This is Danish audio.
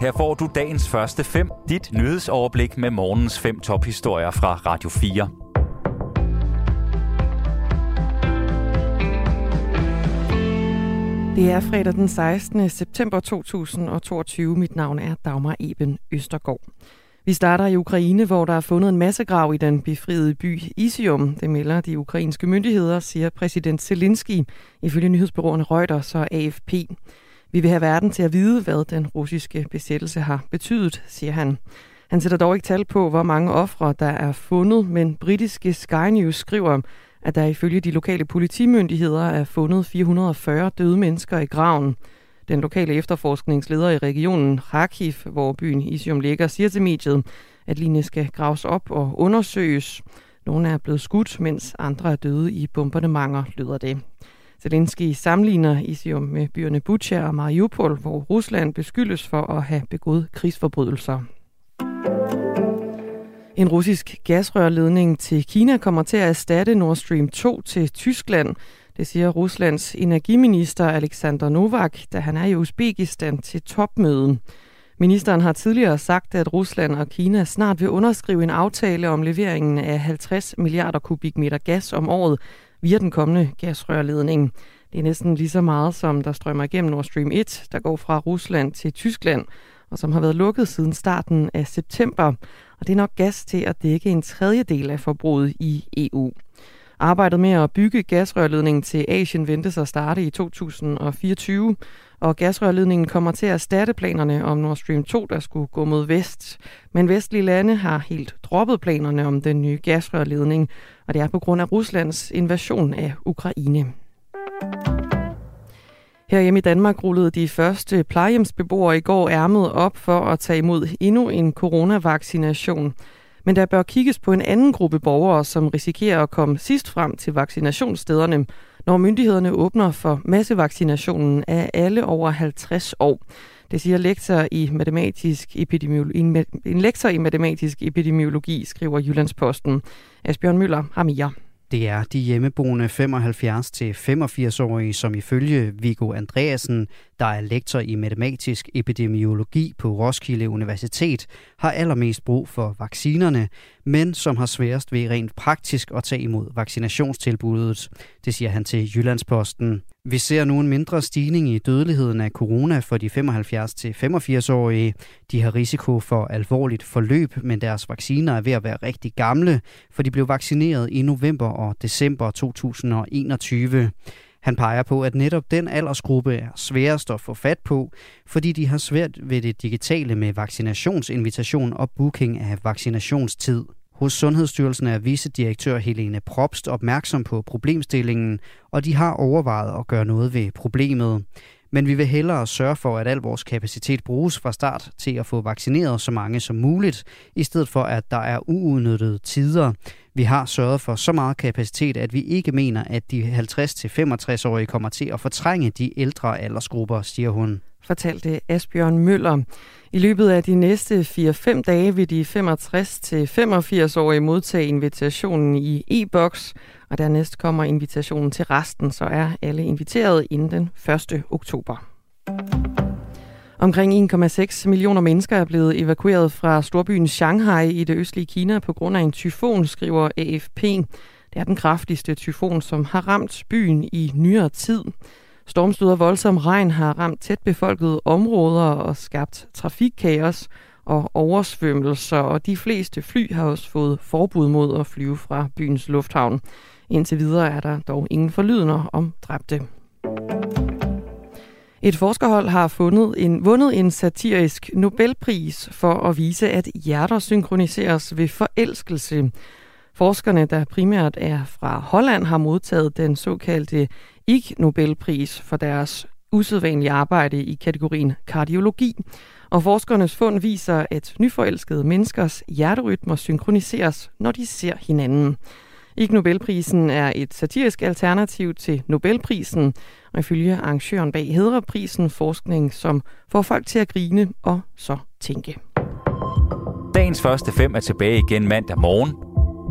Her får du dagens første fem, dit nyhedsoverblik med morgens fem tophistorier fra Radio 4. Det er fredag den 16. september 2022. Mit navn er Dagmar Eben Østergaard. Vi starter i Ukraine, hvor der er fundet en massegrav i den befriede by Isium. Det melder de ukrainske myndigheder, siger præsident Zelensky, ifølge nyhedsbyråerne Reuters og AFP. Vi vil have verden til at vide, hvad den russiske besættelse har betydet, siger han. Han sætter dog ikke tal på, hvor mange ofre der er fundet, men britiske Sky News skriver, at der ifølge de lokale politimyndigheder er fundet 440 døde mennesker i graven. Den lokale efterforskningsleder i regionen, Kharkiv, hvor byen Isium ligger, siger til mediet, at linjen skal graves op og undersøges. Nogle er blevet skudt, mens andre er døde i bombardementer, lyder det. Zelensky sammenligner Isium med byerne Bucha og Mariupol, hvor Rusland beskyldes for at have begået krigsforbrydelser. En russisk gasrørledning til Kina kommer til at erstatte Nord Stream 2 til Tyskland. Det siger Ruslands energiminister Alexander Novak, da han er i Uzbekistan til topmøden. Ministeren har tidligere sagt, at Rusland og Kina snart vil underskrive en aftale om leveringen af 50 milliarder kubikmeter gas om året via den kommende gasrørledning. Det er næsten lige så meget, som der strømmer igennem Nord Stream 1, der går fra Rusland til Tyskland, og som har været lukket siden starten af september. Og det er nok gas til at dække en tredjedel af forbruget i EU. Arbejdet med at bygge gasrørledningen til Asien ventes at starte i 2024, og gasrørledningen kommer til at erstatte planerne om Nord Stream 2, der skulle gå mod vest. Men vestlige lande har helt droppet planerne om den nye gasrørledning, og det er på grund af Ruslands invasion af Ukraine. Her hjemme i Danmark rullede de første plejehjemsbeboere i går ærmet op for at tage imod endnu en coronavaccination. Men der bør kigges på en anden gruppe borgere, som risikerer at komme sidst frem til vaccinationsstederne, når myndighederne åbner for massevaccinationen af alle over 50 år. Det siger lektor i matematisk epidemiologi, en lektor i matematisk epidemiologi, skriver Jyllandsposten. Asbjørn Møller har mere. Det er de hjemmeboende 75-85-årige, som ifølge Viggo Andreasen, der er lektor i matematisk epidemiologi på Roskilde Universitet, har allermest brug for vaccinerne, men som har sværest ved rent praktisk at tage imod vaccinationstilbuddet. Det siger han til Jyllandsposten. Vi ser nu en mindre stigning i dødeligheden af corona for de 75-85-årige. De har risiko for alvorligt forløb, men deres vacciner er ved at være rigtig gamle, for de blev vaccineret i november og december 2021. Han peger på, at netop den aldersgruppe er sværest at få fat på, fordi de har svært ved det digitale med vaccinationsinvitation og booking af vaccinationstid. Hos Sundhedsstyrelsen er vicedirektør Helene Probst opmærksom på problemstillingen, og de har overvejet at gøre noget ved problemet. Men vi vil hellere sørge for, at al vores kapacitet bruges fra start til at få vaccineret så mange som muligt, i stedet for at der er uudnyttede tider. Vi har sørget for så meget kapacitet, at vi ikke mener, at de 50-65-årige kommer til at fortrænge de ældre aldersgrupper, siger hun. Fortalte Asbjørn Møller. I løbet af de næste 4-5 dage vil de 65-85-årige modtage invitationen i e-boks, og dernæst kommer invitationen til resten, så er alle inviteret inden den 1. oktober. Omkring 1,6 millioner mennesker er blevet evakueret fra storbyen Shanghai i det østlige Kina på grund af en tyfon, skriver AFP. Det er den kraftigste tyfon, som har ramt byen i nyere tid. Stormstød og voldsom regn har ramt tæt befolkede områder og skabt trafikkaos og oversvømmelser, og de fleste fly har også fået forbud mod at flyve fra byens lufthavn. Indtil videre er der dog ingen forlydender om dræbte. Et forskerhold har fundet en, vundet en satirisk Nobelpris for at vise, at hjerter synkroniseres ved forelskelse. Forskerne, der primært er fra Holland, har modtaget den såkaldte Ig Nobelpris for deres usædvanlige arbejde i kategorien kardiologi. Og forskernes fund viser, at nyforelskede menneskers hjerterytmer synkroniseres, når de ser hinanden. Ig Nobelprisen er et satirisk alternativ til Nobelprisen, og ifølge arrangøren bag Hedreprisen forskning, som får folk til at grine og så tænke. Dagens første fem er tilbage igen mandag morgen.